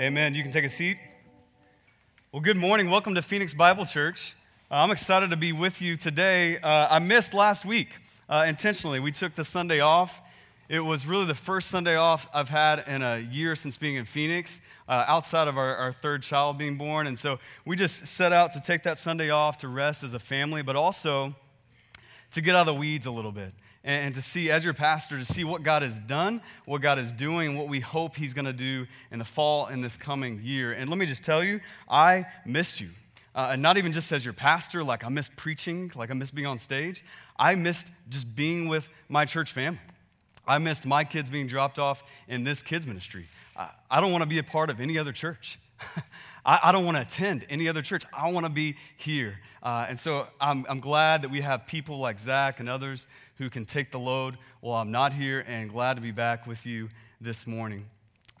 Amen. You can take a seat. Well, good morning. Welcome to Phoenix Bible Church. Uh, I'm excited to be with you today. Uh, I missed last week uh, intentionally. We took the Sunday off. It was really the first Sunday off I've had in a year since being in Phoenix, uh, outside of our, our third child being born. And so we just set out to take that Sunday off to rest as a family, but also to get out of the weeds a little bit and, to see, as your pastor, to see what God has done, what God is doing, what we hope He's going to do in the fall in this coming year. And let me just tell you, I missed you. Uh, and not even just as your pastor, like I miss preaching, like I miss being on stage. I missed just being with my church family. I missed my kids being dropped off in this kids' ministry. I, I don't want to be a part of any other church. I, I, don't want to attend any other church. I want to be here. Uh, and so I'm, I'm glad that we have people like Zach and others who can take the load while I'm not here, and glad to be back with you this morning.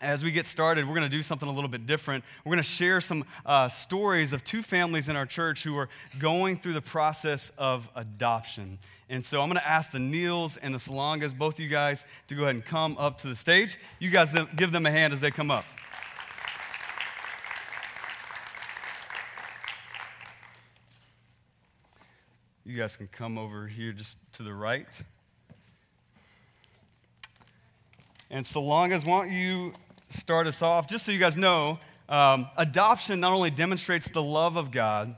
As we get started, we're going to do something a little bit different. We're going to share some uh, stories of two families in our church who are going through the process of adoption. And so I'm going to ask the Neils and the Salongas, both of you guys, to go ahead and come up to the stage. You guys give them a hand as they come up. You guys can come over here just to the right. And Salongas why don't you start us off, just so you guys know, um, adoption not only demonstrates the love of God,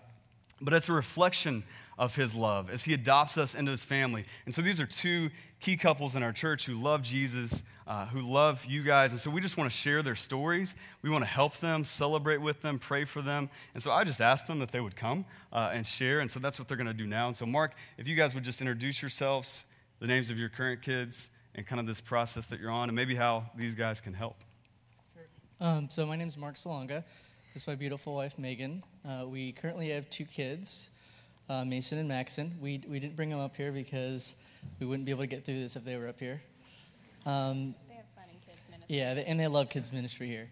but it's a reflection of his love as he adopts us into his family. And so these are two key couples in our church who love Jesus, uh, who love you guys. And so we just want to share their stories. We want to help them, celebrate with them, pray for them. And so I just asked them that they would come uh, and share. And so that's what they're going to do now. And so, Mark, if you guys would just introduce yourselves, the names of your current kids, and kind of this process that you're on, and maybe how these guys can help. Um, so my name is Mark Salonga. This is my beautiful wife, Megan. Uh, we currently have two kids uh, Mason and Maxon. We, we didn't bring them up here because we wouldn't be able to get through this if they were up here. Um, they have fun in kids ministry. Yeah, they, and they love kids ministry here.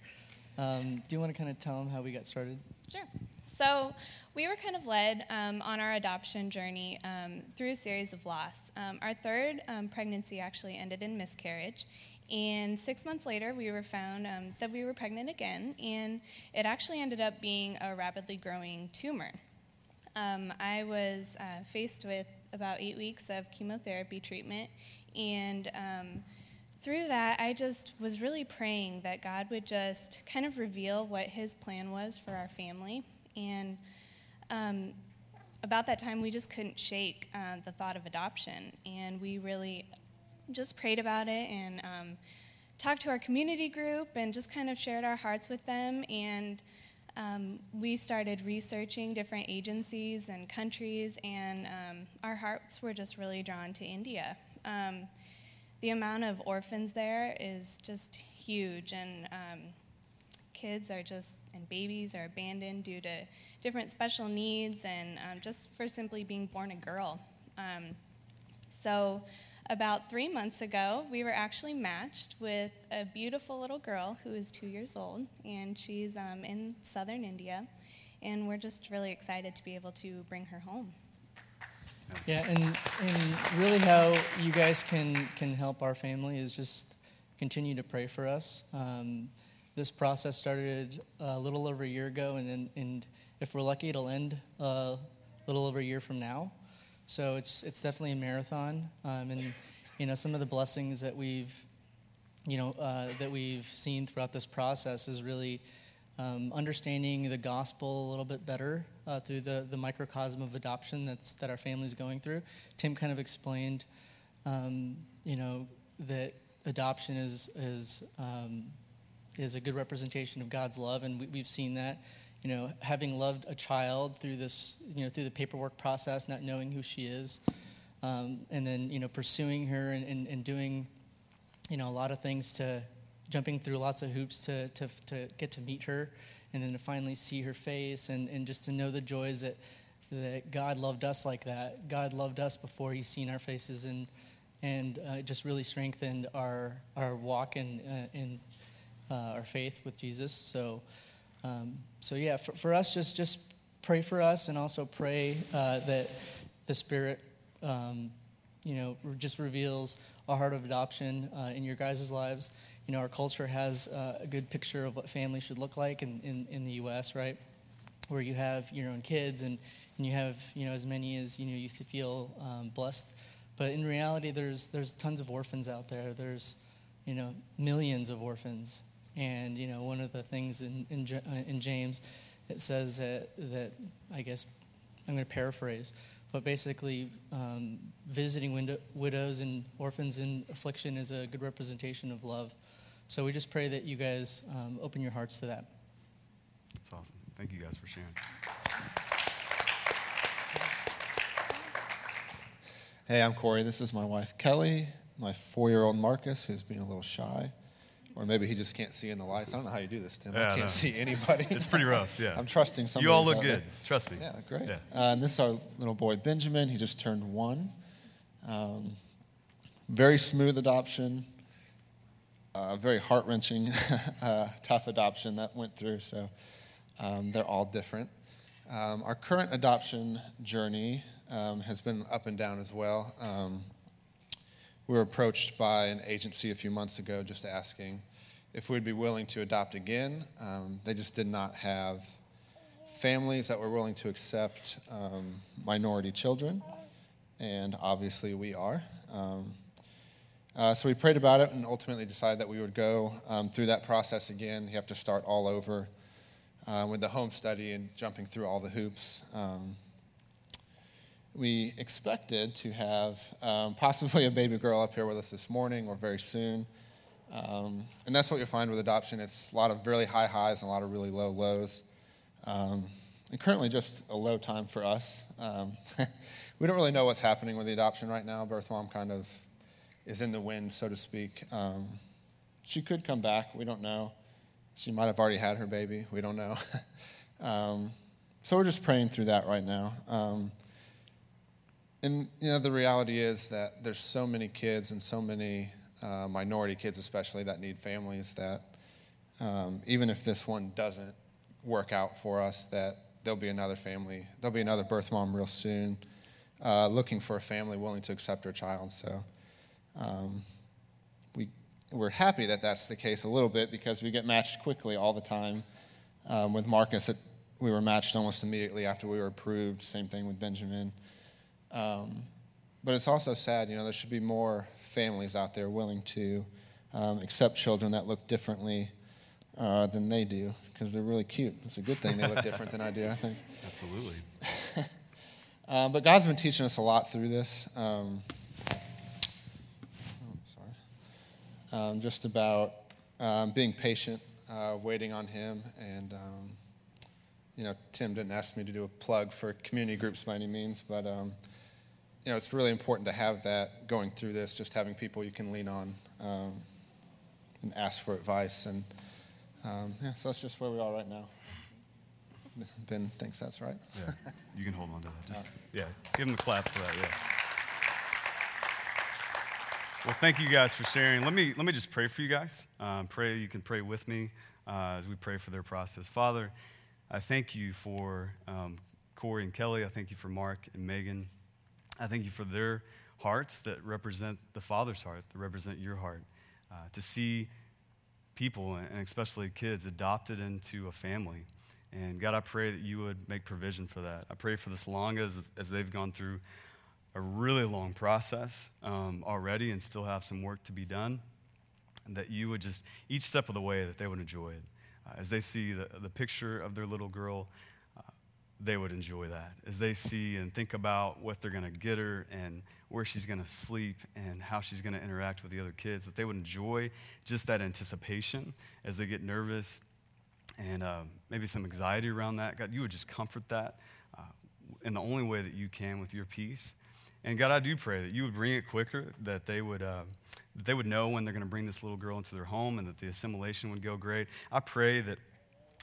Um, do you want to kind of tell them how we got started? Sure. So we were kind of led um, on our adoption journey um, through a series of loss. Um, our third um, pregnancy actually ended in miscarriage. And six months later, we were found um, that we were pregnant again, and it actually ended up being a rapidly growing tumor. Um, I was uh, faced with about eight weeks of chemotherapy treatment, and um, through that, I just was really praying that God would just kind of reveal what His plan was for our family. And um, about that time, we just couldn't shake uh, the thought of adoption, and we really just prayed about it and um, talked to our community group and just kind of shared our hearts with them and um, we started researching different agencies and countries, and um, our hearts were just really drawn to India. Um, the amount of orphans there is just huge, and um, kids are just, and babies are abandoned due to different special needs and um, just for simply being born a girl. Um, so, about three months ago, we were actually matched with a beautiful little girl who is two years old, and she's um, in southern India. And we're just really excited to be able to bring her home. Yeah, and, and really how you guys can, can help our family is just continue to pray for us. Um, this process started a little over a year ago, and, and if we're lucky, it'll end a little over a year from now. So it's it's definitely a marathon, um, and you know some of the blessings that we've you know uh, that we've seen throughout this process is really um, understanding the gospel a little bit better uh, through the the microcosm of adoption that's that our family's going through. Tim kind of explained, um, you know, that adoption is is um, is a good representation of God's love, and we, we've seen that you know, having loved a child through this, you know, through the paperwork process, not knowing who she is, um, and then, you know, pursuing her and, and, and, doing, you know, a lot of things to, jumping through lots of hoops to, to, to get to meet her, and then to finally see her face and, and just to know the joys that, that God loved us like that. God loved us before He's seen our faces, and, and uh, just really strengthened our, our walk in, uh, in uh, our faith with Jesus. So, um, so yeah, for, for us, just just pray for us, and also pray uh, that the Spirit, um, you know, just reveals a heart of adoption uh, in your guys' lives. you know, our culture has uh, a good picture of what family should look like in, in, in the U.S., right? Where you have your own kids and, and you have, you know, as many as, you know, you feel um, blessed. But in reality, there's, there's tons of orphans out there. There's, you know, millions of orphans. And, you know, one of the things in, in, uh, in James, it says that, that, I guess, I'm going to paraphrase, but basically, um, visiting widow, widows and orphans in affliction is a good representation of love. So we just pray that you guys um, open your hearts to that. That's awesome. Thank you guys for sharing. Hey, I'm Corey. This is my wife, Kelly, my four year old Marcus, who's being a little shy. Or maybe he just can't see in the lights. I don't know how you do this, Tim. Yeah, I can't no. see anybody. It's pretty rough, yeah. I'm trusting somebody. You all look out there. good. Trust me. Yeah, great. Yeah. Uh, and this is our little boy, Benjamin. He just turned one. Um, very smooth adoption, uh, very heart wrenching, uh, tough adoption that went through. So um, they're all different. Um, our current adoption journey um, has been up and down as well. Um, we were approached by an agency a few months ago just asking if we'd be willing to adopt again. Um, they just did not have families that were willing to accept um, minority children, and obviously we are. Um, uh, so we prayed about it and ultimately decided that we would go um, through that process again. You have to start all over uh, with the home study and jumping through all the hoops. Um, we expected to have um, possibly a baby girl up here with us this morning or very soon. Um, and that's what you'll find with adoption. It's a lot of really high highs and a lot of really low lows. Um, and currently, just a low time for us. Um, we don't really know what's happening with the adoption right now. Birth mom kind of is in the wind, so to speak. Um, she could come back. We don't know. She might have already had her baby. We don't know. Um, so we're just praying through that right now. Um, and you know the reality is that there's so many kids and so many uh, minority kids especially that need families that um, even if this one doesn't work out for us that there'll be another family there'll be another birth mom real soon uh, looking for a family willing to accept her child. So um, we, we're happy that that's the case a little bit because we get matched quickly all the time. Um, with marcus we were matched almost immediately after we were approved. Same thing with benjamin. Um, but it's also sad, you know, there should be more families out there willing to um, accept children that look differently uh, than they do because they're really cute. It's a good thing they look different than I do, I think. Absolutely. Um, but God's been teaching us a lot through this. Um, oh, sorry. Um, just about um, being patient, uh, waiting on Him. And, um, you know, Tim didn't ask me to do a plug for community groups by any means, but, um, you know, it's really important to have that going through this, just having people you can lean on um, and ask for advice. And, um, yeah, so that's just where we are right now. Ben thinks that's right. Yeah. You can hold on to that. Just, yeah. Give him a clap for that. Yeah. Well, thank you guys for sharing. Let me, let me just pray for you guys. Um, pray, you can pray with me uh, as we pray for their process. Father, I thank you for um, Corey and Kelly. I thank you for Mark and Megan. I thank you for their hearts that represent the Father's heart, that represent your heart. Uh, to see people, and especially kids, adopted into a family. And God, I pray that you would make provision for that. I pray for the Salongas, as they've gone through a really long process um, already and still have some work to be done, that you would just, each step of the way, that they would enjoy it. Uh, as they see the, the picture of their little girl, they would enjoy that. As they see and think about what they're going to get her and where she's going to sleep and how she's going to interact with the other kids, that they would enjoy just that anticipation as they get nervous and uh, maybe some anxiety around that. God, you would just comfort that uh, in the only way that you can with your peace. And God, I do pray that you would bring it quicker, that they would, uh, that they would know when they're going to bring this little girl into their home and that the assimilation would go great. I pray that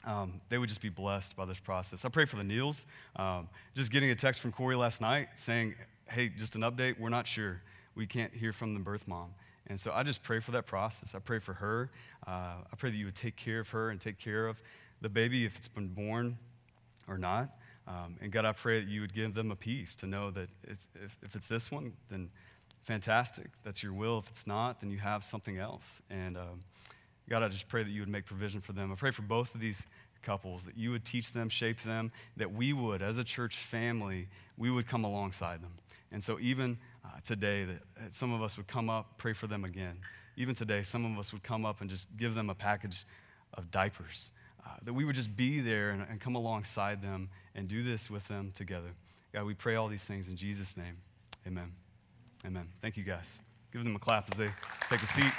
um, they would just be blessed by this process. I pray for the Neils. Um, just getting a text from Corey last night saying, hey, just an update, we're not sure. We can't hear from the birth mom. And so I just pray for that process. I pray for her. Uh, I pray that you would take care of her and take care of the baby if it's been born or not. Um, and God, I pray that you would give them a peace to know that it's, if, if it's this one, then fantastic. That's your will. If it's not, then you have something else. And um, God, I just pray that you would make provision for them. I pray for both of these couples, that you would teach them, shape them, that we would, as a church family, we would come alongside them. And so, even uh, today, that, some of us would come up, pray for them again. Even today, some of us would come up and just give them a package of diapers. Uh, that we would just be there and, and come alongside them and do this with them together. God, we pray all these things in Jesus' name. Amen. Amen. Thank you, guys. Give them a clap as they take a seat.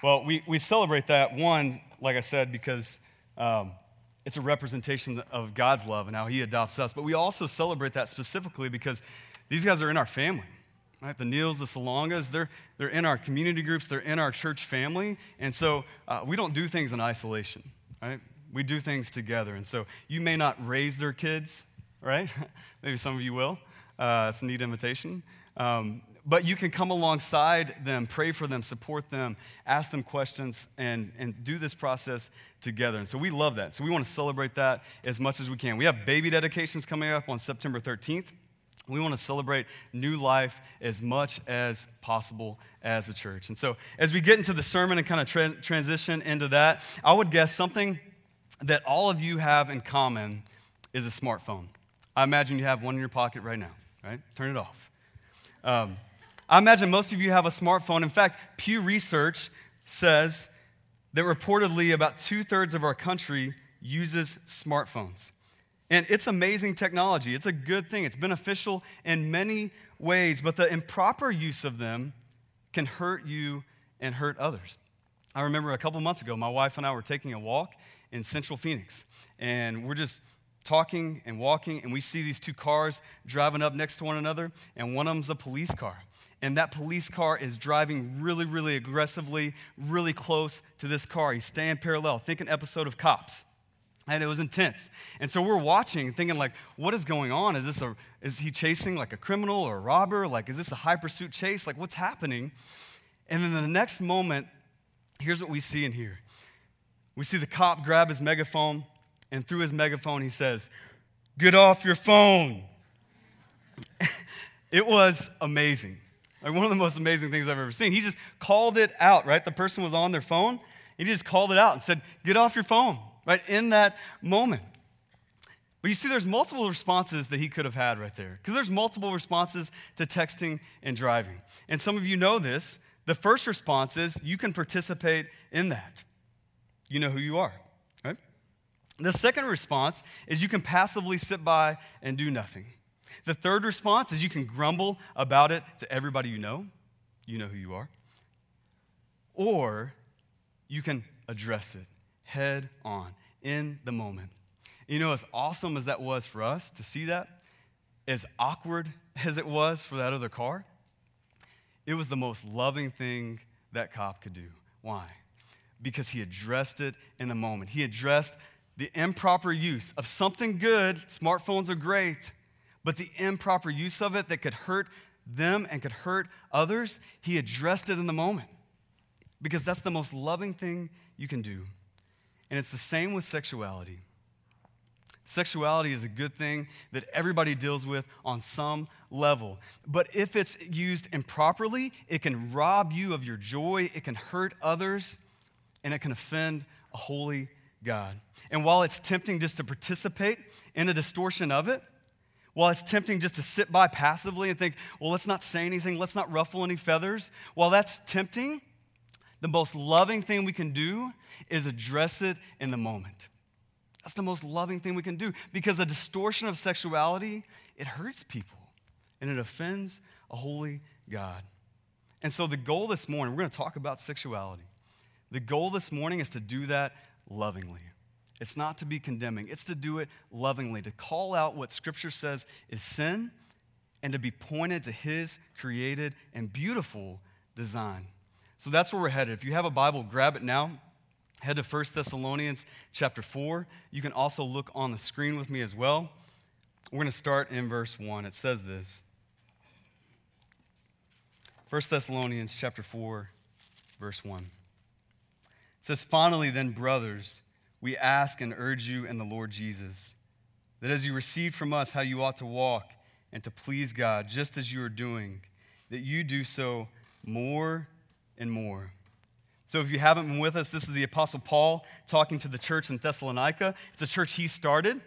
Well, we, we celebrate that, one, like I said, because um, it's a representation of God's love and how He adopts us. But we also celebrate that specifically because these guys are in our family. Right? The Neils, the Salongas, they're, they're in our community groups, they're in our church family. And so uh, we don't do things in isolation, right? We do things together. And so you may not raise their kids, right? Maybe some of you will. Uh, it's a neat invitation. Um, but you can come alongside them, pray for them, support them, ask them questions, and, and do this process together. And so we love that. So we want to celebrate that as much as we can. We have baby dedications coming up on September 13th. We want to celebrate new life as much as possible as a church. And so, as we get into the sermon and kind of tra- transition into that, I would guess something that all of you have in common is a smartphone. I imagine you have one in your pocket right now, right? Turn it off. Um, I imagine most of you have a smartphone. In fact, Pew Research says that reportedly about two thirds of our country uses smartphones. And it's amazing technology. It's a good thing. It's beneficial in many ways, but the improper use of them can hurt you and hurt others. I remember a couple months ago, my wife and I were taking a walk in central Phoenix, and we're just talking and walking, and we see these two cars driving up next to one another, and one of them's a police car. And that police car is driving really, really aggressively, really close to this car. He's staying parallel. Think an episode of Cops. And it was intense. And so we're watching thinking like what is going on? Is this a is he chasing like a criminal or a robber? Like is this a high pursuit chase? Like what's happening? And then the next moment here's what we see and hear we see the cop grab his megaphone and through his megaphone he says get off your phone. It was amazing like one of the most amazing things i've ever seen he just called it out right the person was on their phone he just called it out and said get off your phone right, in that moment. But you see, there's multiple responses that he could have had right there, because there's multiple responses to texting and driving. And some of you know this. The first response is you can participate in that. You know who you are, right? The second response is you can passively sit by and do nothing. The third response is you can grumble about it to everybody you know. You know who you are. Or you can address it head on in the moment. You know, as awesome as that was for us to see that, as awkward as it was for that other car, it was the most loving thing that cop could do. Why? Because he addressed it in the moment. He addressed the improper use of something good. Smartphones are great, but the improper use of it that could hurt them and could hurt others, he addressed it in the moment. Because that's the most loving thing you can do. And it's the same with sexuality. Sexuality is a good thing that everybody deals with on some level. But if it's used improperly, it can rob you of your joy, it can hurt others, and it can offend a holy God. And while it's tempting just to participate in a distortion of it, while it's tempting just to sit by passively and think, well, let's not say anything, let's not ruffle any feathers, while that's tempting, the most loving thing we can do is address it in the moment. That's the most loving thing we can do because a distortion of sexuality, it hurts people and it offends a holy God. And so the goal this morning, we're going to talk about sexuality. The goal this morning is to do that lovingly. It's not to be condemning, it's to do it lovingly, to call out what Scripture says is sin and to be pointed to His created and beautiful design. So that's where we're headed. If you have a Bible, grab it now. Head to 1 Thessalonians chapter 4. You can also look on the screen with me as well. We're going to start in verse 1. It says this 1 Thessalonians chapter 4, verse 1. It says, Finally, then, brothers, we ask and urge you in the Lord Jesus, that as you receive from us how you ought to walk and to please God, just as you are doing, that you do so more and more. So, if you haven't been with us, this is the Apostle Paul talking to the church in Thessalonica. It's a church he started,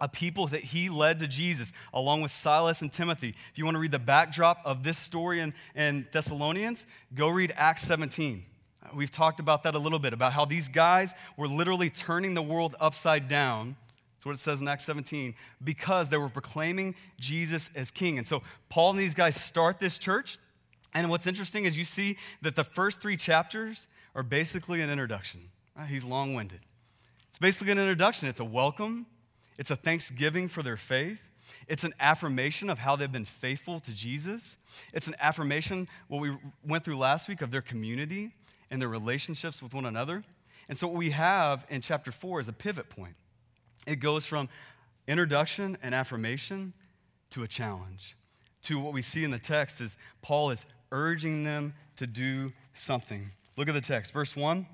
a people that he led to Jesus, along with Silas and Timothy. If you want to read the backdrop of this story in, in Thessalonians, go read Acts 17. We've talked about that a little bit, about how these guys were literally turning the world upside down. That's what it says in Acts 17, because they were proclaiming Jesus as king. And so Paul and these guys start this church. And what's interesting is you see that the first three chapters are basically an introduction. Right? He's long winded. It's basically an introduction, it's a welcome, it's a thanksgiving for their faith. It's an affirmation of how they've been faithful to Jesus. It's an affirmation, what we went through last week, of their community and their relationships with one another. And so, what we have in chapter four is a pivot point. It goes from introduction and affirmation to a challenge. To what we see in the text is Paul is urging them to do something. Look at the text. Verse 1,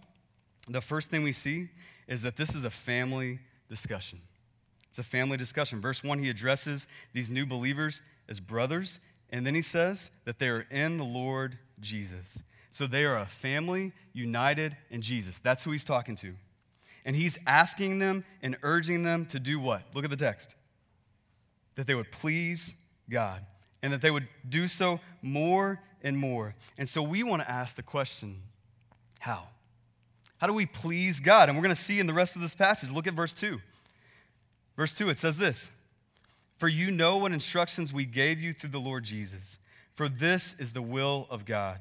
the first thing we see is that this is a family discussion. It's a family discussion. Verse 1, he addresses these new believers as brothers, and then he says that they are in the Lord Jesus. So they are a family united in Jesus. That's who he's talking to. And he's asking them and urging them to do what? Look at the text. That they would please God and that they would do so more and more. And so we want to ask the question how? How do we please God? And we're going to see in the rest of this passage. Look at verse 2. Verse 2, it says this For you know what instructions we gave you through the Lord Jesus. For this is the will of God,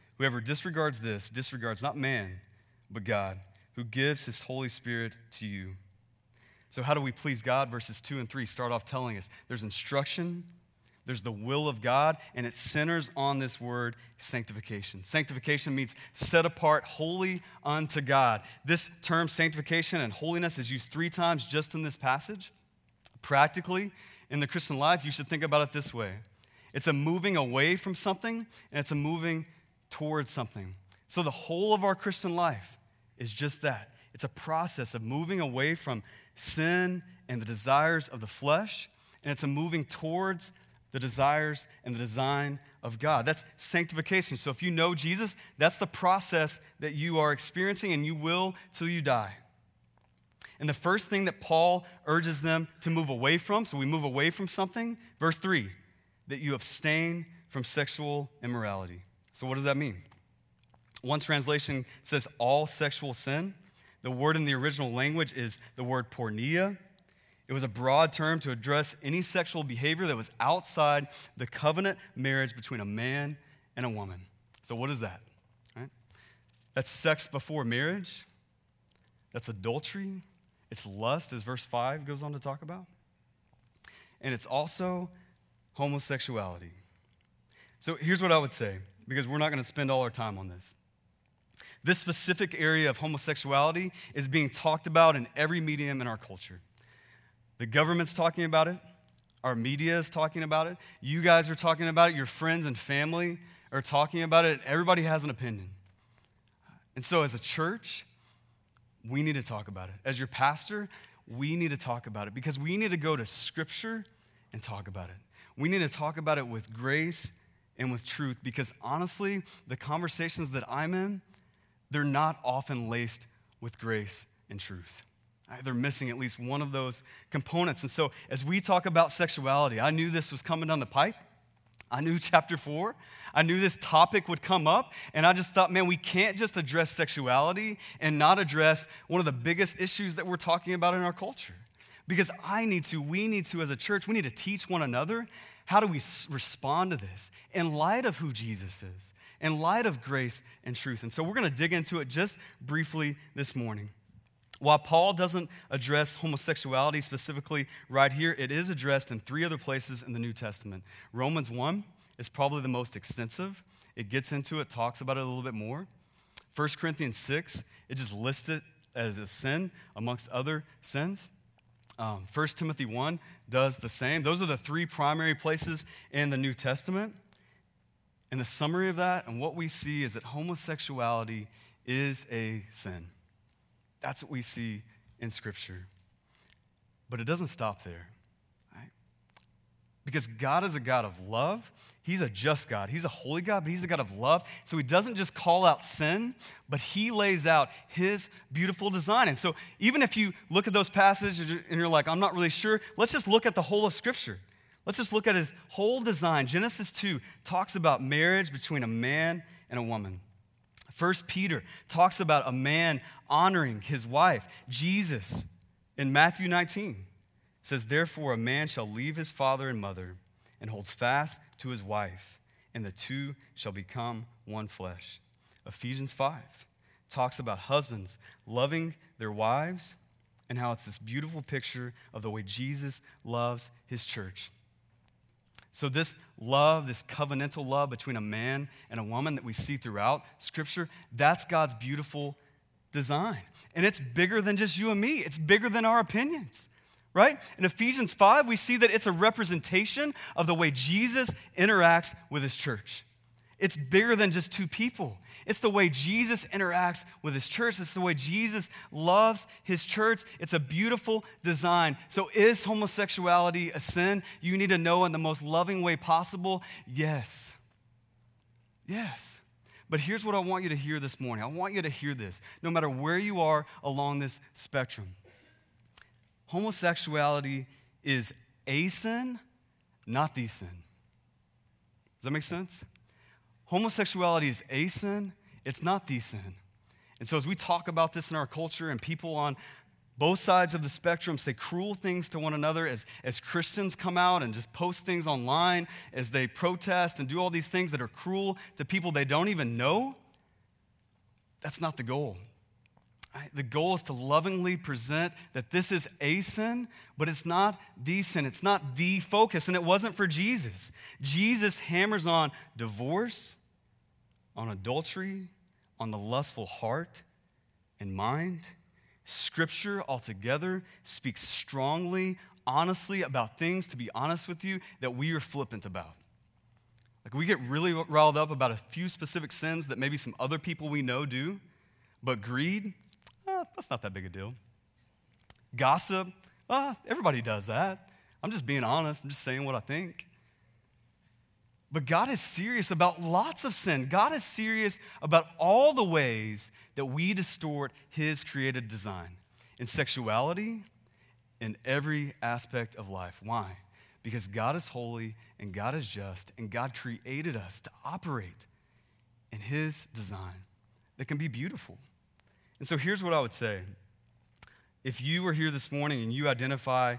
whoever disregards this disregards not man, but God, who gives his Holy Spirit to you. So, how do we please God? Verses 2 and 3 start off telling us there's instruction, there's the will of God, and it centers on this word sanctification. Sanctification means set apart, holy unto God. This term, sanctification and holiness, is used three times just in this passage. Practically, in the Christian life, you should think about it this way it's a moving away from something, and it's a moving towards something. So, the whole of our Christian life is just that it's a process of moving away from sin and the desires of the flesh, and it's a moving towards the desires and the design of God. That's sanctification. So if you know Jesus, that's the process that you are experiencing and you will till you die. And the first thing that Paul urges them to move away from, so we move away from something, verse 3, that you abstain from sexual immorality. So what does that mean? One translation says all sexual sin. The word in the original language is the word porneia, it was a broad term to address any sexual behavior that was outside the covenant marriage between a man and a woman. So, what is that? Right? That's sex before marriage. That's adultery. It's lust, as verse 5 goes on to talk about. And it's also homosexuality. So, here's what I would say, because we're not going to spend all our time on this. This specific area of homosexuality is being talked about in every medium in our culture. The government's talking about it. Our media is talking about it. You guys are talking about it. Your friends and family are talking about it. Everybody has an opinion. And so, as a church, we need to talk about it. As your pastor, we need to talk about it because we need to go to Scripture and talk about it. We need to talk about it with grace and with truth because honestly, the conversations that I'm in, they're not often laced with grace and truth. They're missing at least one of those components. And so, as we talk about sexuality, I knew this was coming down the pipe. I knew chapter four. I knew this topic would come up. And I just thought, man, we can't just address sexuality and not address one of the biggest issues that we're talking about in our culture. Because I need to, we need to, as a church, we need to teach one another how do we respond to this in light of who Jesus is, in light of grace and truth. And so we're going to dig into it just briefly this morning. While Paul doesn't address homosexuality specifically right here, it is addressed in three other places in the New Testament. Romans 1 is probably the most extensive. It gets into it, talks about it a little bit more. 1 Corinthians 6, it just lists it as a sin amongst other sins. Um, 1 Timothy 1 does the same. Those are the three primary places in the New Testament. And the summary of that and what we see is that homosexuality is a sin. That's what we see in Scripture. But it doesn't stop there? Because God is a God of love. He's a just God. He's a holy God, but He's a God of love. So He doesn't just call out sin, but He lays out His beautiful design. And so, even if you look at those passages and you're like, I'm not really sure, let's just look at the whole of Scripture. Let's just look at His whole design. Genesis 2 talks about marriage between a man and a woman. First Peter talks about a man honoring his wife. Jesus in Matthew 19 says, Therefore, a man shall leave his father and mother and hold fast to his wife, and the two shall become one flesh. Ephesians 5 talks about husbands loving their wives and how it's this beautiful picture of the way Jesus loves his church. So, this love, this covenantal love between a man and a woman that we see throughout Scripture, that's God's beautiful design. And it's bigger than just you and me, it's bigger than our opinions, right? In Ephesians 5, we see that it's a representation of the way Jesus interacts with his church. It's bigger than just two people. It's the way Jesus interacts with his church. It's the way Jesus loves his church. It's a beautiful design. So, is homosexuality a sin? You need to know in the most loving way possible. Yes. Yes. But here's what I want you to hear this morning I want you to hear this, no matter where you are along this spectrum. Homosexuality is a sin, not the sin. Does that make sense? Homosexuality is a sin, it's not the sin. And so, as we talk about this in our culture, and people on both sides of the spectrum say cruel things to one another as, as Christians come out and just post things online, as they protest and do all these things that are cruel to people they don't even know. That's not the goal. Right? The goal is to lovingly present that this is a sin, but it's not the sin. It's not the focus, and it wasn't for Jesus. Jesus hammers on divorce, on adultery, on the lustful heart and mind Scripture altogether speaks strongly, honestly about things, to be honest with you, that we are flippant about. Like we get really riled up about a few specific sins that maybe some other people we know do, but greed, that's not that big a deal. Gossip, ah, everybody does that. I'm just being honest, I'm just saying what I think. But God is serious about lots of sin. God is serious about all the ways that we distort His created design in sexuality, in every aspect of life. Why? Because God is holy and God is just, and God created us to operate in His design that can be beautiful. And so here's what I would say. If you are here this morning and you identify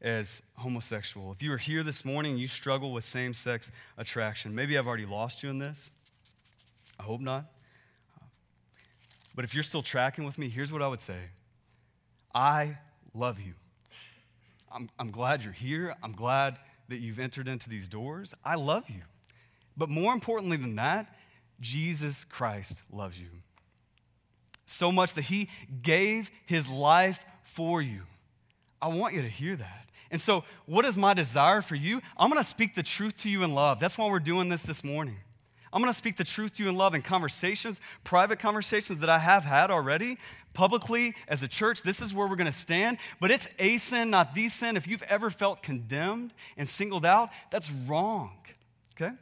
as homosexual. If you are here this morning and you struggle with same sex attraction, maybe I've already lost you in this. I hope not. But if you're still tracking with me, here's what I would say I love you. I'm, I'm glad you're here. I'm glad that you've entered into these doors. I love you. But more importantly than that, Jesus Christ loves you. So much that he gave his life for you. I want you to hear that. And so, what is my desire for you? I'm gonna speak the truth to you in love. That's why we're doing this this morning. I'm gonna speak the truth to you in love in conversations, private conversations that I have had already. Publicly, as a church, this is where we're gonna stand. But it's a sin, not the sin. If you've ever felt condemned and singled out, that's wrong, okay?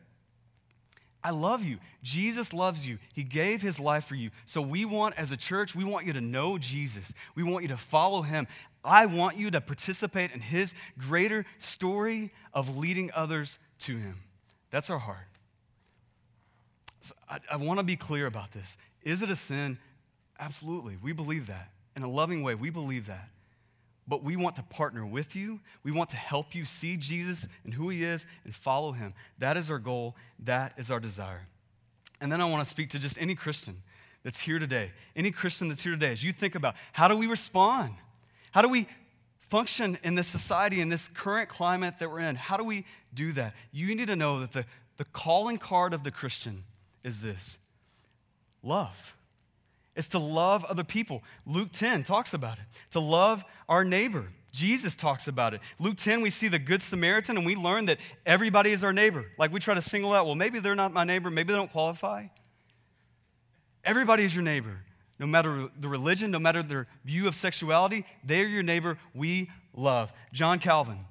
I love you. Jesus loves you. He gave his life for you. So we want, as a church, we want you to know Jesus. We want you to follow him. I want you to participate in his greater story of leading others to him. That's our heart. So I, I want to be clear about this. Is it a sin? Absolutely. We believe that. In a loving way, we believe that. But we want to partner with you. We want to help you see Jesus and who he is and follow him. That is our goal. That is our desire. And then I want to speak to just any Christian that's here today. Any Christian that's here today, as you think about how do we respond? How do we function in this society, in this current climate that we're in? How do we do that? You need to know that the, the calling card of the Christian is this love. It's to love other people. Luke 10 talks about it. To love our neighbor. Jesus talks about it. Luke 10, we see the Good Samaritan, and we learn that everybody is our neighbor. Like we try to single out, well, maybe they're not my neighbor, maybe they don't qualify. Everybody is your neighbor. No matter the religion, no matter their view of sexuality, they're your neighbor we love. John Calvin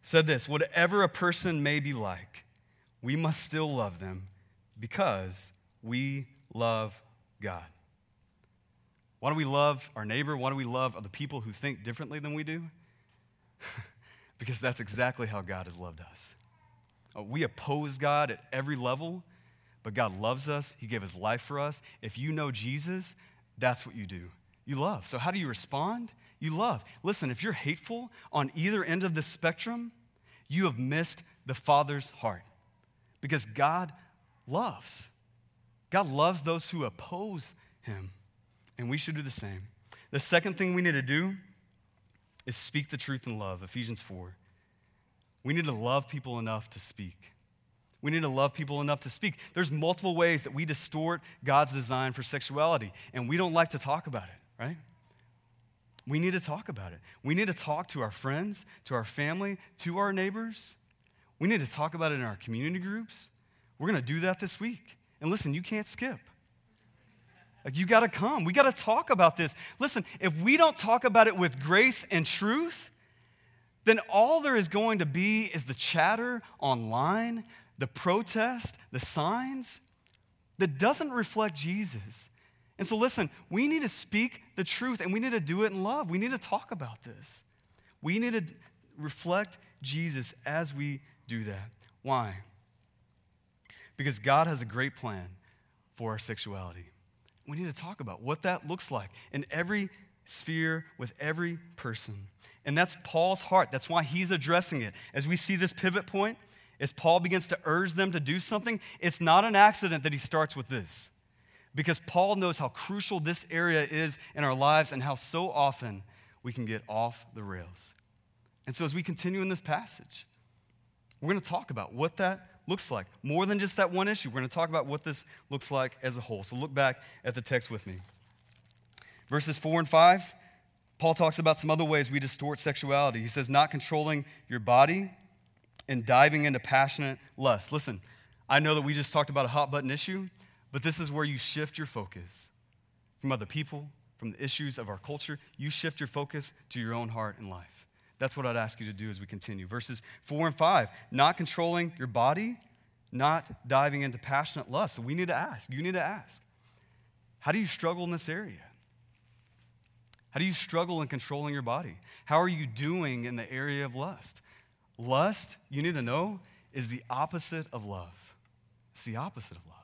said this Whatever a person may be like, we must still love them because we love God. Why do we love our neighbor? Why do we love other people who think differently than we do? because that's exactly how God has loved us. Uh, we oppose God at every level, but God loves us. He gave his life for us. If you know Jesus, that's what you do. You love. So, how do you respond? You love. Listen, if you're hateful on either end of the spectrum, you have missed the Father's heart because God loves. God loves those who oppose him, and we should do the same. The second thing we need to do is speak the truth in love, Ephesians 4. We need to love people enough to speak. We need to love people enough to speak. There's multiple ways that we distort God's design for sexuality, and we don't like to talk about it, right? We need to talk about it. We need to talk to our friends, to our family, to our neighbors. We need to talk about it in our community groups. We're going to do that this week. And listen, you can't skip. Like, you got to come. We got to talk about this. Listen, if we don't talk about it with grace and truth, then all there is going to be is the chatter online, the protest, the signs that doesn't reflect Jesus. And so, listen, we need to speak the truth and we need to do it in love. We need to talk about this. We need to reflect Jesus as we do that. Why? Because God has a great plan for our sexuality. We need to talk about what that looks like in every sphere with every person. And that's Paul's heart. That's why he's addressing it. As we see this pivot point, as Paul begins to urge them to do something, it's not an accident that he starts with this. Because Paul knows how crucial this area is in our lives and how so often we can get off the rails. And so, as we continue in this passage, we're going to talk about what that looks like. More than just that one issue. We're going to talk about what this looks like as a whole. So look back at the text with me. Verses 4 and 5, Paul talks about some other ways we distort sexuality. He says, not controlling your body and diving into passionate lust. Listen, I know that we just talked about a hot button issue, but this is where you shift your focus from other people, from the issues of our culture. You shift your focus to your own heart and life. That's what I'd ask you to do as we continue. Verses 4 and 5 not controlling your body, not diving into passionate lust. So we need to ask. You need to ask. How do you struggle in this area? How do you struggle in controlling your body? How are you doing in the area of lust? Lust, you need to know, is the opposite of love. It's the opposite of love.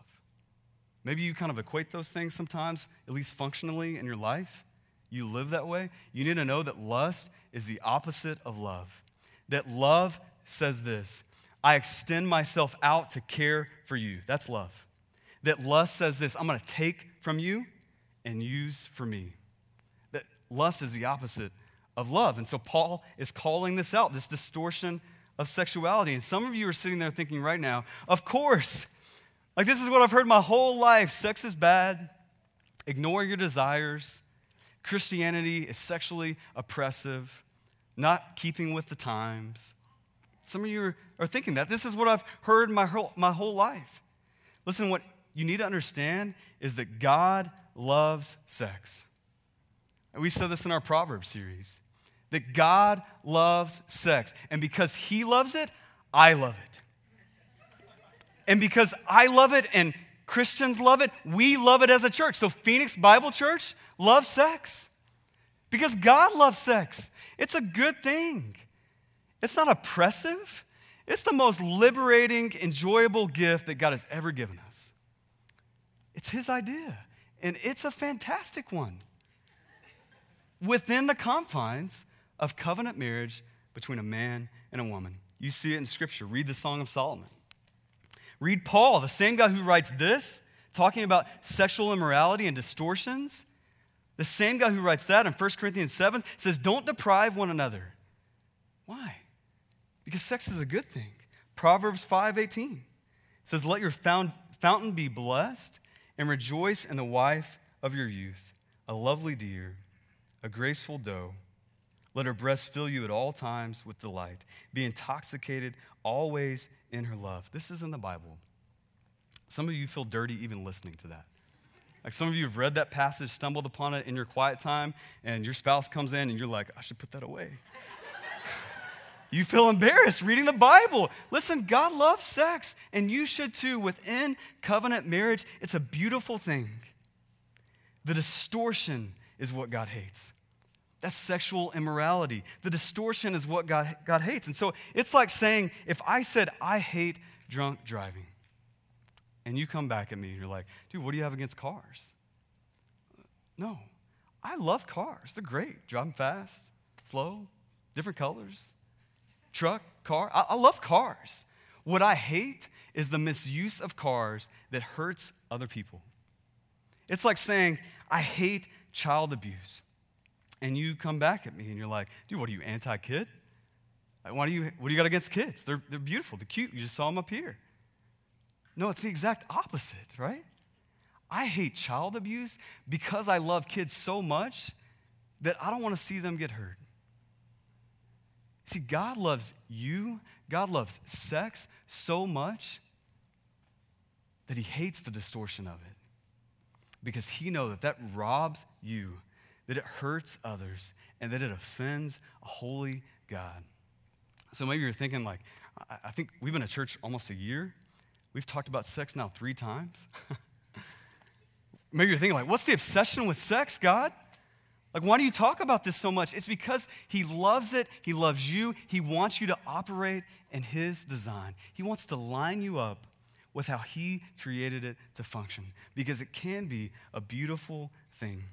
Maybe you kind of equate those things sometimes, at least functionally in your life you live that way, you need to know that lust is the opposite of love. That love says this I extend myself out to care for you. That's love. That lust says this I'm going to take from you and use for me. That lust is the opposite of love. And so Paul is calling this out, this distortion of sexuality. And some of you are sitting there thinking right now, of course, like this is what I've heard my whole life sex is bad, ignore your desires, Christianity is sexually oppressive, not keeping with the times. Some of you are, thinking that. This is what I've heard my whole, my whole life. Listen, what you need to understand is that God loves sex. And we said this in our Proverbs series that God loves sex. And because He loves it, I love it. And because I love it and Christians love it. We love it as a church. So, Phoenix Bible Church loves sex because God loves sex. It's a good thing, it's not oppressive. It's the most liberating, enjoyable gift that God has ever given us. It's His idea, and it's a fantastic one within the confines of covenant marriage between a man and a woman. You see it in Scripture. Read the Song of Solomon. Read Paul, the same guy who writes this, talking about sexual immorality and distortions. The same guy who writes that in 1 Corinthians 7 says, Don't deprive one another. Why? Because sex is a good thing. Proverbs 5:18 says, Let your fountain be blessed and rejoice in the wife of your youth, a lovely deer, a graceful doe. Let her breast fill you at all times with delight. Be intoxicated always in her love. This is in the Bible. Some of you feel dirty even listening to that. Like some of you have read that passage, stumbled upon it in your quiet time, and your spouse comes in and you're like, I should put that away. you feel embarrassed reading the Bible. Listen, God loves sex, and you should too. Within covenant marriage, it's a beautiful thing. The distortion is what God hates. That's sexual immorality. The distortion is what God, God hates. And so it's like saying, if I said, I hate drunk driving, and you come back at me and you're like, dude, what do you have against cars? No, I love cars. They're great. Them fast, slow, different colors, truck, car. I, I love cars. What I hate is the misuse of cars that hurts other people. It's like saying, I hate child abuse and you come back at me and you're like, dude, what are you, anti kid? Why do you, what do you got against kids? They're, they're beautiful, they're cute. You just saw them up here. No, it's the exact opposite, right? I hate child abuse because I love kids so much that I don't want to see them get hurt. See, God loves you, God loves sex so much that He hates the distortion of it because He knows that that robs you that it hurts others, and that it offends a holy God. So maybe you're thinking, like, I think we've been at church almost a year. We've talked about sex now three times. maybe you're thinking, like, what's the obsession with sex, God? Like, why do you talk about this so much? It's because He loves it, He loves you, He wants you to operate in His design. He wants to line you up with how He created it to function because it can be a beautiful thing.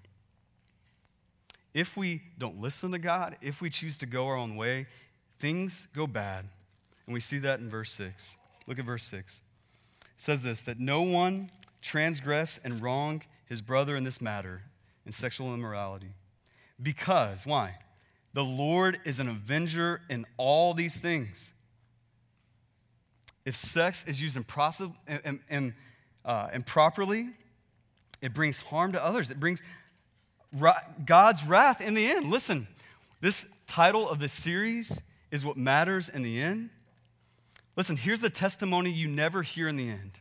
If we don't listen to God, if we choose to go our own way, things go bad. And we see that in verse 6. Look at verse 6. It says this that no one transgress and wrong his brother in this matter, in sexual immorality. Because, why? The Lord is an avenger in all these things. If sex is used uh, improperly, it brings harm to others. It brings God's wrath in the end. Listen, this title of this series is what matters in the end. Listen, here's the testimony you never hear in the end.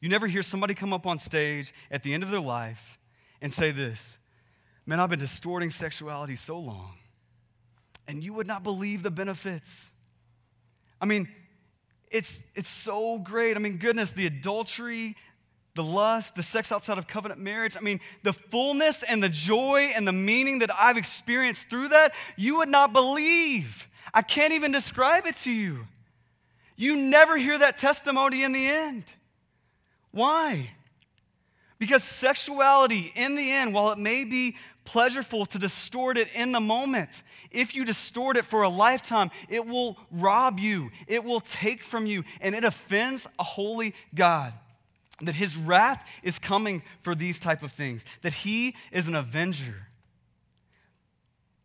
You never hear somebody come up on stage at the end of their life and say this Man, I've been distorting sexuality so long, and you would not believe the benefits. I mean, it's, it's so great. I mean, goodness, the adultery, the lust, the sex outside of covenant marriage. I mean, the fullness and the joy and the meaning that I've experienced through that, you would not believe. I can't even describe it to you. You never hear that testimony in the end. Why? Because sexuality, in the end, while it may be pleasurable to distort it in the moment, if you distort it for a lifetime, it will rob you, it will take from you, and it offends a holy God that his wrath is coming for these type of things that he is an avenger.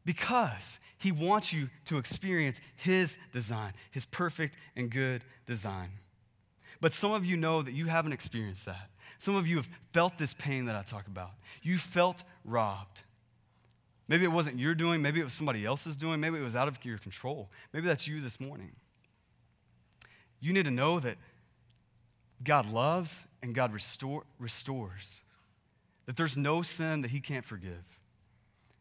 Because he wants you to experience his design his perfect and good design. But some of you know that you haven't experienced that. Some of you have felt this pain that i talk about. You felt robbed. Maybe it wasn't your doing maybe it was somebody else's doing maybe it was out of your control. Maybe that's you this morning. You need to know that God loves and God restore, restores. That there's no sin that He can't forgive.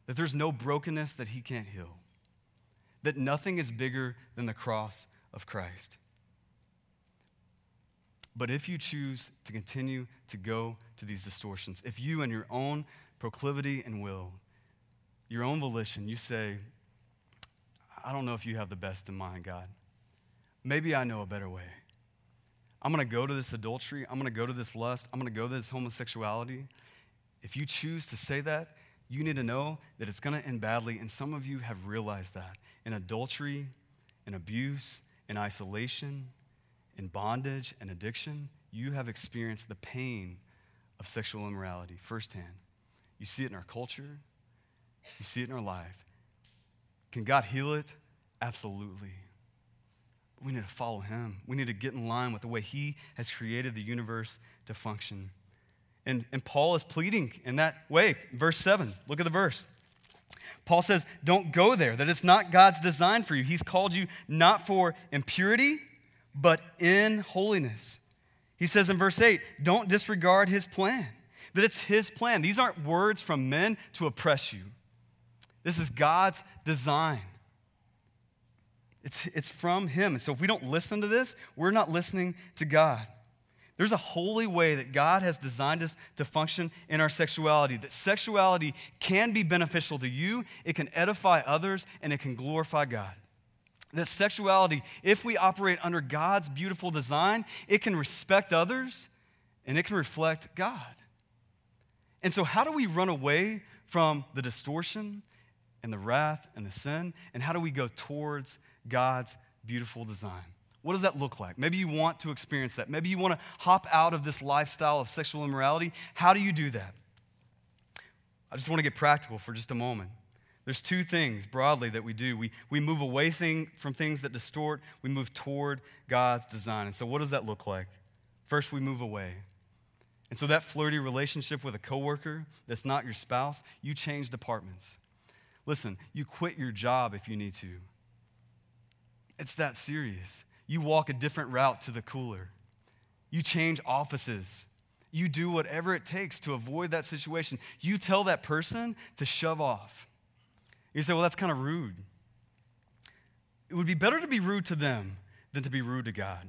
That there's no brokenness that He can't heal. That nothing is bigger than the cross of Christ. But if you choose to continue to go to these distortions, if you, and your own proclivity and will, your own volition, you say, I don't know if you have the best in mind, God. Maybe I know a better way. I'm going to go to this adultery. I'm going to go to this lust. I'm going to go to this homosexuality. If you choose to say that, you need to know that it's going to end badly. And some of you have realized that in adultery, in abuse, in isolation, in bondage and addiction, you have experienced the pain of sexual immorality firsthand. You see it in our culture, you see it in our life. Can God heal it? Absolutely we need to follow him. We need to get in line with the way he has created the universe to function. And, and Paul is pleading in that way. Verse 7, look at the verse. Paul says, Don't go there, that it's not God's design for you. He's called you not for impurity, but in holiness. He says in verse 8, Don't disregard his plan, that it's his plan. These aren't words from men to oppress you, this is God's design. It's, it's from him. So if we don't listen to this, we're not listening to God. There's a holy way that God has designed us to function in our sexuality, that sexuality can be beneficial to you, it can edify others, and it can glorify God. That sexuality, if we operate under God's beautiful design, it can respect others and it can reflect God. And so, how do we run away from the distortion and the wrath and the sin? And how do we go towards God's beautiful design? What does that look like? Maybe you want to experience that. Maybe you want to hop out of this lifestyle of sexual immorality. How do you do that? I just want to get practical for just a moment. There's two things broadly that we do. We, we move away thing, from things that distort, we move toward God's design. And so, what does that look like? First, we move away. And so, that flirty relationship with a coworker that's not your spouse, you change departments. Listen, you quit your job if you need to. It's that serious. You walk a different route to the cooler. You change offices. You do whatever it takes to avoid that situation. You tell that person to shove off. You say, well, that's kind of rude. It would be better to be rude to them than to be rude to God.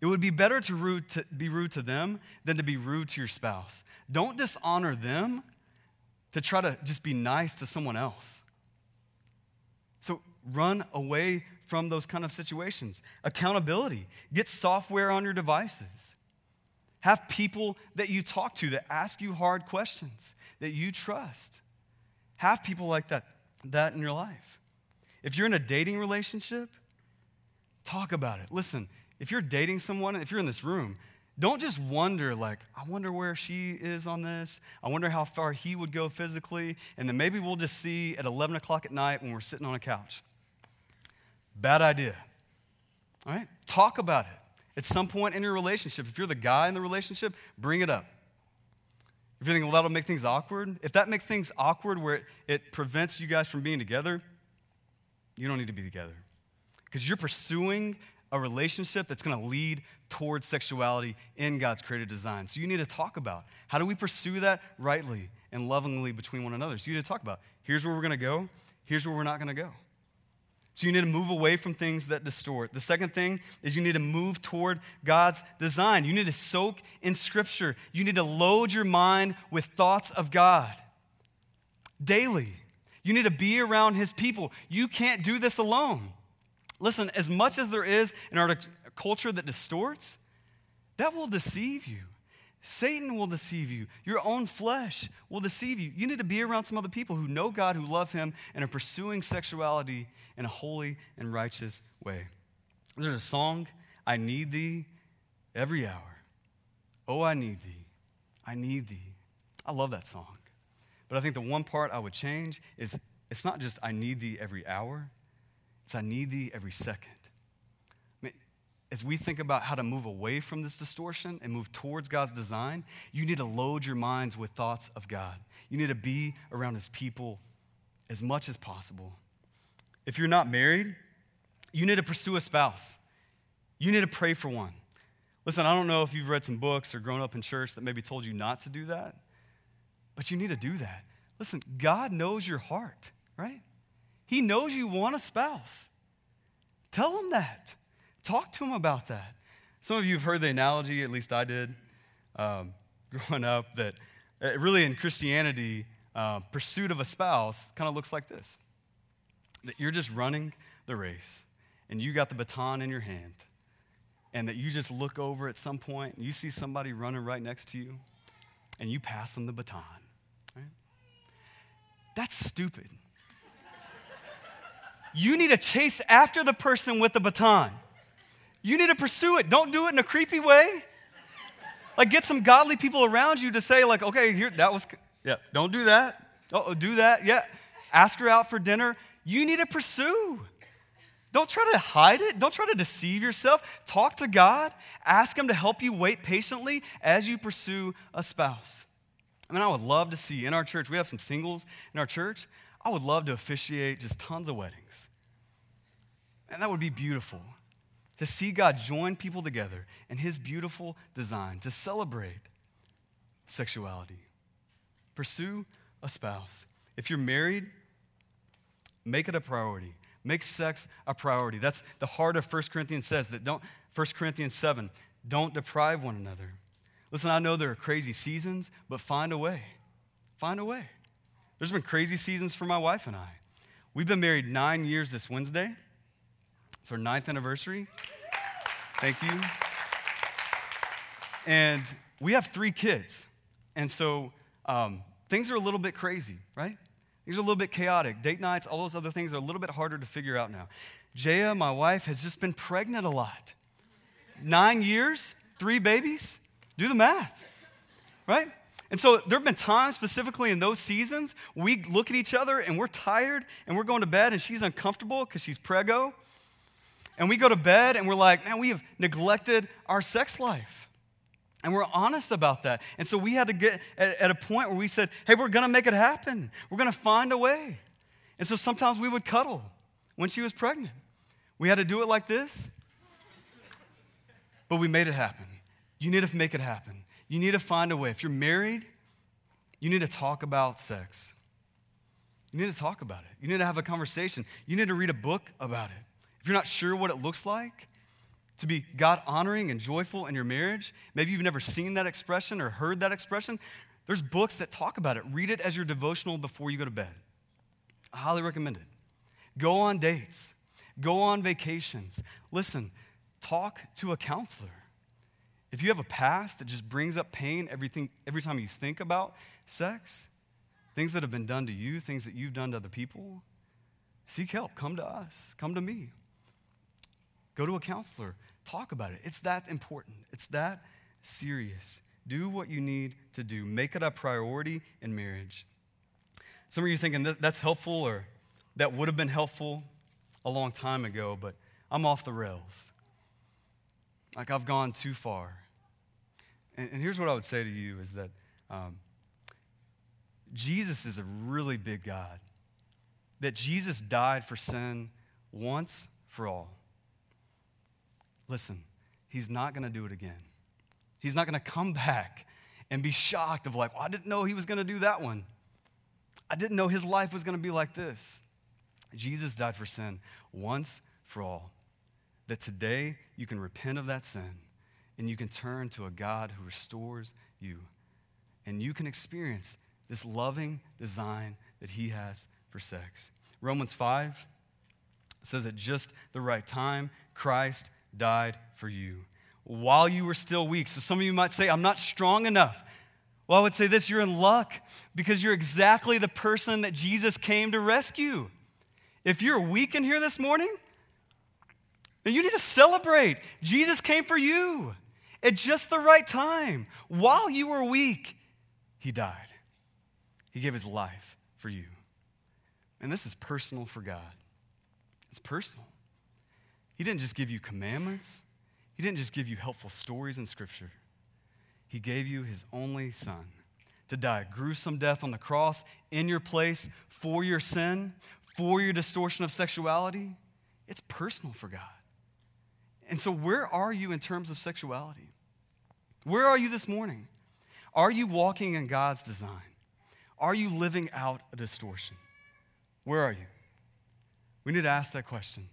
It would be better to, rude to be rude to them than to be rude to your spouse. Don't dishonor them to try to just be nice to someone else. So run away from those kind of situations. Accountability. Get software on your devices. Have people that you talk to that ask you hard questions that you trust. Have people like that, that in your life. If you're in a dating relationship, talk about it. Listen, if you're dating someone, if you're in this room, don't just wonder, like, I wonder where she is on this. I wonder how far he would go physically. And then maybe we'll just see at 11 o'clock at night when we're sitting on a couch. Bad idea. All right? Talk about it. At some point in your relationship, if you're the guy in the relationship, bring it up. If you're thinking, well, that'll make things awkward, if that makes things awkward where it, it prevents you guys from being together, you don't need to be together. Because you're pursuing a relationship that's going to lead towards sexuality in God's created design. So you need to talk about how do we pursue that rightly and lovingly between one another. So you need to talk about here's where we're going to go, here's where we're not going to go. So you need to move away from things that distort. The second thing is you need to move toward God's design. You need to soak in Scripture. You need to load your mind with thoughts of God daily. You need to be around His people. You can't do this alone. Listen, as much as there is in our culture that distorts, that will deceive you. Satan will deceive you. Your own flesh will deceive you. You need to be around some other people who know God, who love Him, and are pursuing sexuality in a holy and righteous way. There's a song, I Need Thee, every hour. Oh, I need Thee. I need Thee. I love that song. But I think the one part I would change is it's not just I need Thee every hour, I need Thee every second as we think about how to move away from this distortion and move towards God's design, you need to load your minds with thoughts of God. You need to be around His people as much as possible. If you're not married, you need to pursue a spouse. You need to pray for one. Listen, I don't know if you've read some books or grown up in church that maybe told you not to do that, but you need to do that. Listen, God knows your heart, right? He knows you want a spouse. Tell him that. Talk to him about that. Some of you have heard the analogy, at least I did, um, growing up, that uh, really in Christianity, uh, pursuit of a spouse kind of looks like this that you're just running the race and you got the baton in your hand, and that you just look over at some point and you see somebody running right next to you and you pass them the baton. Right? That's stupid. You need to chase after the person with the baton. You need to pursue it. Don't do it in a creepy way. Like get some godly people around you to say, like, okay, here, that was, yeah, don't do that. Oh, do that. Yeah. Ask her out for dinner. You need to pursue. Don't try to hide it. Don't try to deceive yourself. Talk to God. Ask Him to help you wait patiently as you pursue a spouse. I mean, I would love to see in our church, we have some singles in our church. I would love to officiate just tons of weddings. And that would be beautiful to see God join people together in His beautiful design to celebrate sexuality. Pursue a spouse. If you're married, make it a priority. Make sex a priority. That's the heart of 1 Corinthians says that don't 1 Corinthians 7, don't deprive one another. Listen, I know there are crazy seasons, but find a way. Find a way. There's been crazy seasons for my wife and I. We've been married nine years this Wednesday. It's our ninth anniversary. Thank you. And we have three kids. And so um, things are a little bit crazy, right? Things are a little bit chaotic. Date nights, all those other things are a little bit harder to figure out now. Jaya, my wife, has just been pregnant a lot. Nine years, three babies. Do the math, right? And so there have been times specifically in those seasons we look at each other and we're tired and we're going to bed and she's uncomfortable because she's prego. And we go to bed and we're like, man, we have neglected our sex life. And we're honest about that. And so we had to get at, at a point where we said, hey, we're going to make it happen. We're going to find a way. And so sometimes we would cuddle when she was pregnant. We had to do it like this, but we made it happen. You need to make it happen. You need to find a way. If you're married, you need to talk about sex. You need to talk about it. You need to have a conversation. You need to read a book about it. If you're not sure what it looks like to be God honoring and joyful in your marriage, maybe you've never seen that expression or heard that expression, there's books that talk about it. Read it as your devotional before you go to bed. I highly recommend it. Go on dates, go on vacations. Listen, talk to a counselor. If you have a past that just brings up pain everything, every time you think about sex, things that have been done to you, things that you've done to other people, seek help. Come to us, come to me. Go to a counselor, talk about it. It's that important, it's that serious. Do what you need to do, make it a priority in marriage. Some of you are thinking that's helpful or that would have been helpful a long time ago, but I'm off the rails. Like I've gone too far. And, and here's what I would say to you is that um, Jesus is a really big God. That Jesus died for sin once for all. Listen, he's not going to do it again. He's not going to come back and be shocked of like, well, I didn't know he was going to do that one. I didn't know his life was going to be like this. Jesus died for sin once for all. That today you can repent of that sin and you can turn to a God who restores you. And you can experience this loving design that he has for sex. Romans 5 says at just the right time, Christ died for you while you were still weak. So some of you might say, I'm not strong enough. Well, I would say this you're in luck because you're exactly the person that Jesus came to rescue. If you're weak in here this morning, then you need to celebrate. Jesus came for you at just the right time. While you were weak, he died. He gave his life for you. And this is personal for God. It's personal. He didn't just give you commandments, He didn't just give you helpful stories in Scripture. He gave you His only Son to die a gruesome death on the cross in your place for your sin, for your distortion of sexuality. It's personal for God. And so, where are you in terms of sexuality? Where are you this morning? Are you walking in God's design? Are you living out a distortion? Where are you? We need to ask that question.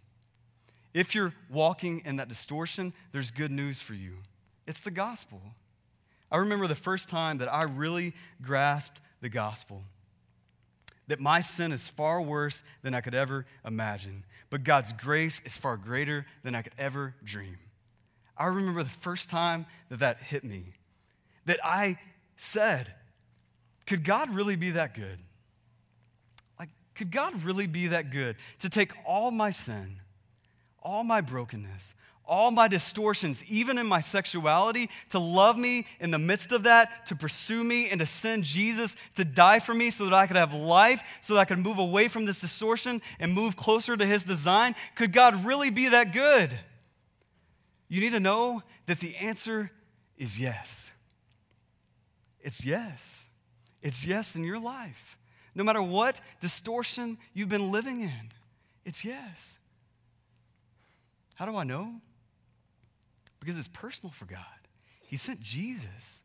If you're walking in that distortion, there's good news for you. It's the gospel. I remember the first time that I really grasped the gospel that my sin is far worse than I could ever imagine, but God's grace is far greater than I could ever dream. I remember the first time that that hit me, that I said, Could God really be that good? Like, could God really be that good to take all my sin? all my brokenness, all my distortions, even in my sexuality, to love me in the midst of that, to pursue me, and to send Jesus to die for me so that I could have life, so that I could move away from this distortion and move closer to His design? Could God really be that good? You need to know that the answer is yes. It's yes. It's yes in your life. No matter what distortion you've been living in, it's yes. How do I know? Because it's personal for God. He sent Jesus,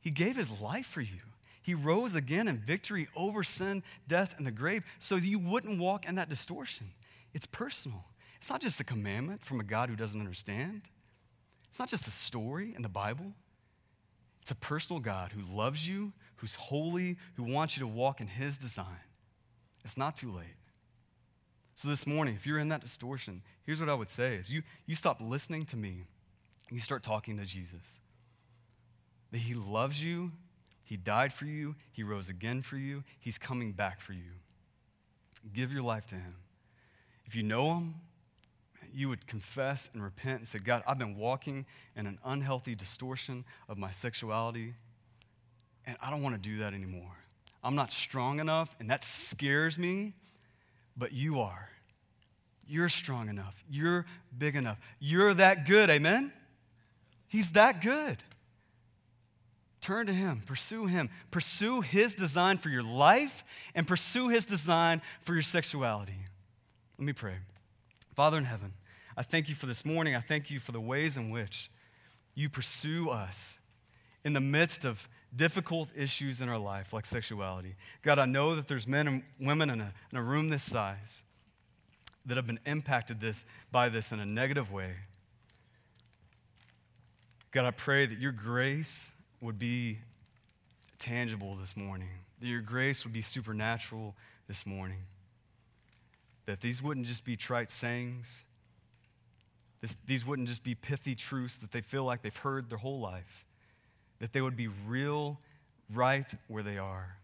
He gave His life for you. He rose again in victory over sin, death, and the grave so you wouldn't walk in that distortion. It's personal. It's not just a commandment from a God who doesn't understand. It's not just a story in the Bible. It's a personal God who loves you, who's holy, who wants you to walk in His design. It's not too late. So this morning, if you're in that distortion, here's what I would say is you, you stop listening to me. You start talking to Jesus. That he loves you, he died for you, he rose again for you, he's coming back for you. Give your life to him. If you know him, you would confess and repent and say, God, I've been walking in an unhealthy distortion of my sexuality, and I don't want to do that anymore. I'm not strong enough, and that scares me but you are. You're strong enough. You're big enough. You're that good. Amen? He's that good. Turn to Him, pursue Him, pursue His design for your life, and pursue His design for your sexuality. Let me pray. Father in heaven, I thank you for this morning. I thank you for the ways in which you pursue us in the midst of difficult issues in our life, like sexuality. God, I know that there's men and women in a, in a room this size that have been impacted this, by this in a negative way. God, I pray that your grace would be tangible this morning, that your grace would be supernatural this morning, that these wouldn't just be trite sayings, that these wouldn't just be pithy truths that they feel like they've heard their whole life that they would be real right where they are.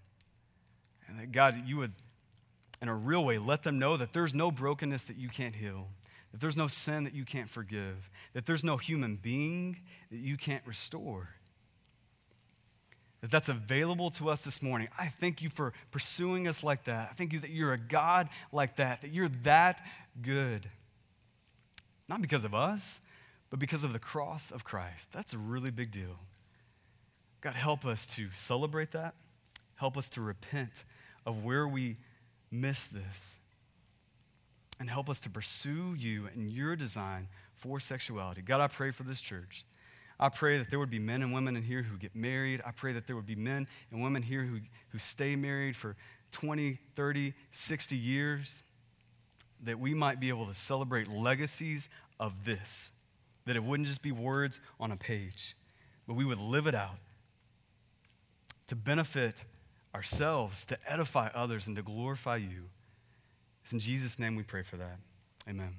And that God, you would, in a real way, let them know that there's no brokenness that you can't heal, that there's no sin that you can't forgive, that there's no human being that you can't restore. That that's available to us this morning. I thank you for pursuing us like that. I thank you that you're a God like that, that you're that good. Not because of us, but because of the cross of Christ. That's a really big deal. God, help us to celebrate that. Help us to repent of where we miss this. And help us to pursue you and your design for sexuality. God, I pray for this church. I pray that there would be men and women in here who get married. I pray that there would be men and women here who, who stay married for 20, 30, 60 years. That we might be able to celebrate legacies of this. That it wouldn't just be words on a page, but we would live it out to benefit ourselves, to edify others, and to glorify you. It's in Jesus' name we pray for that. Amen.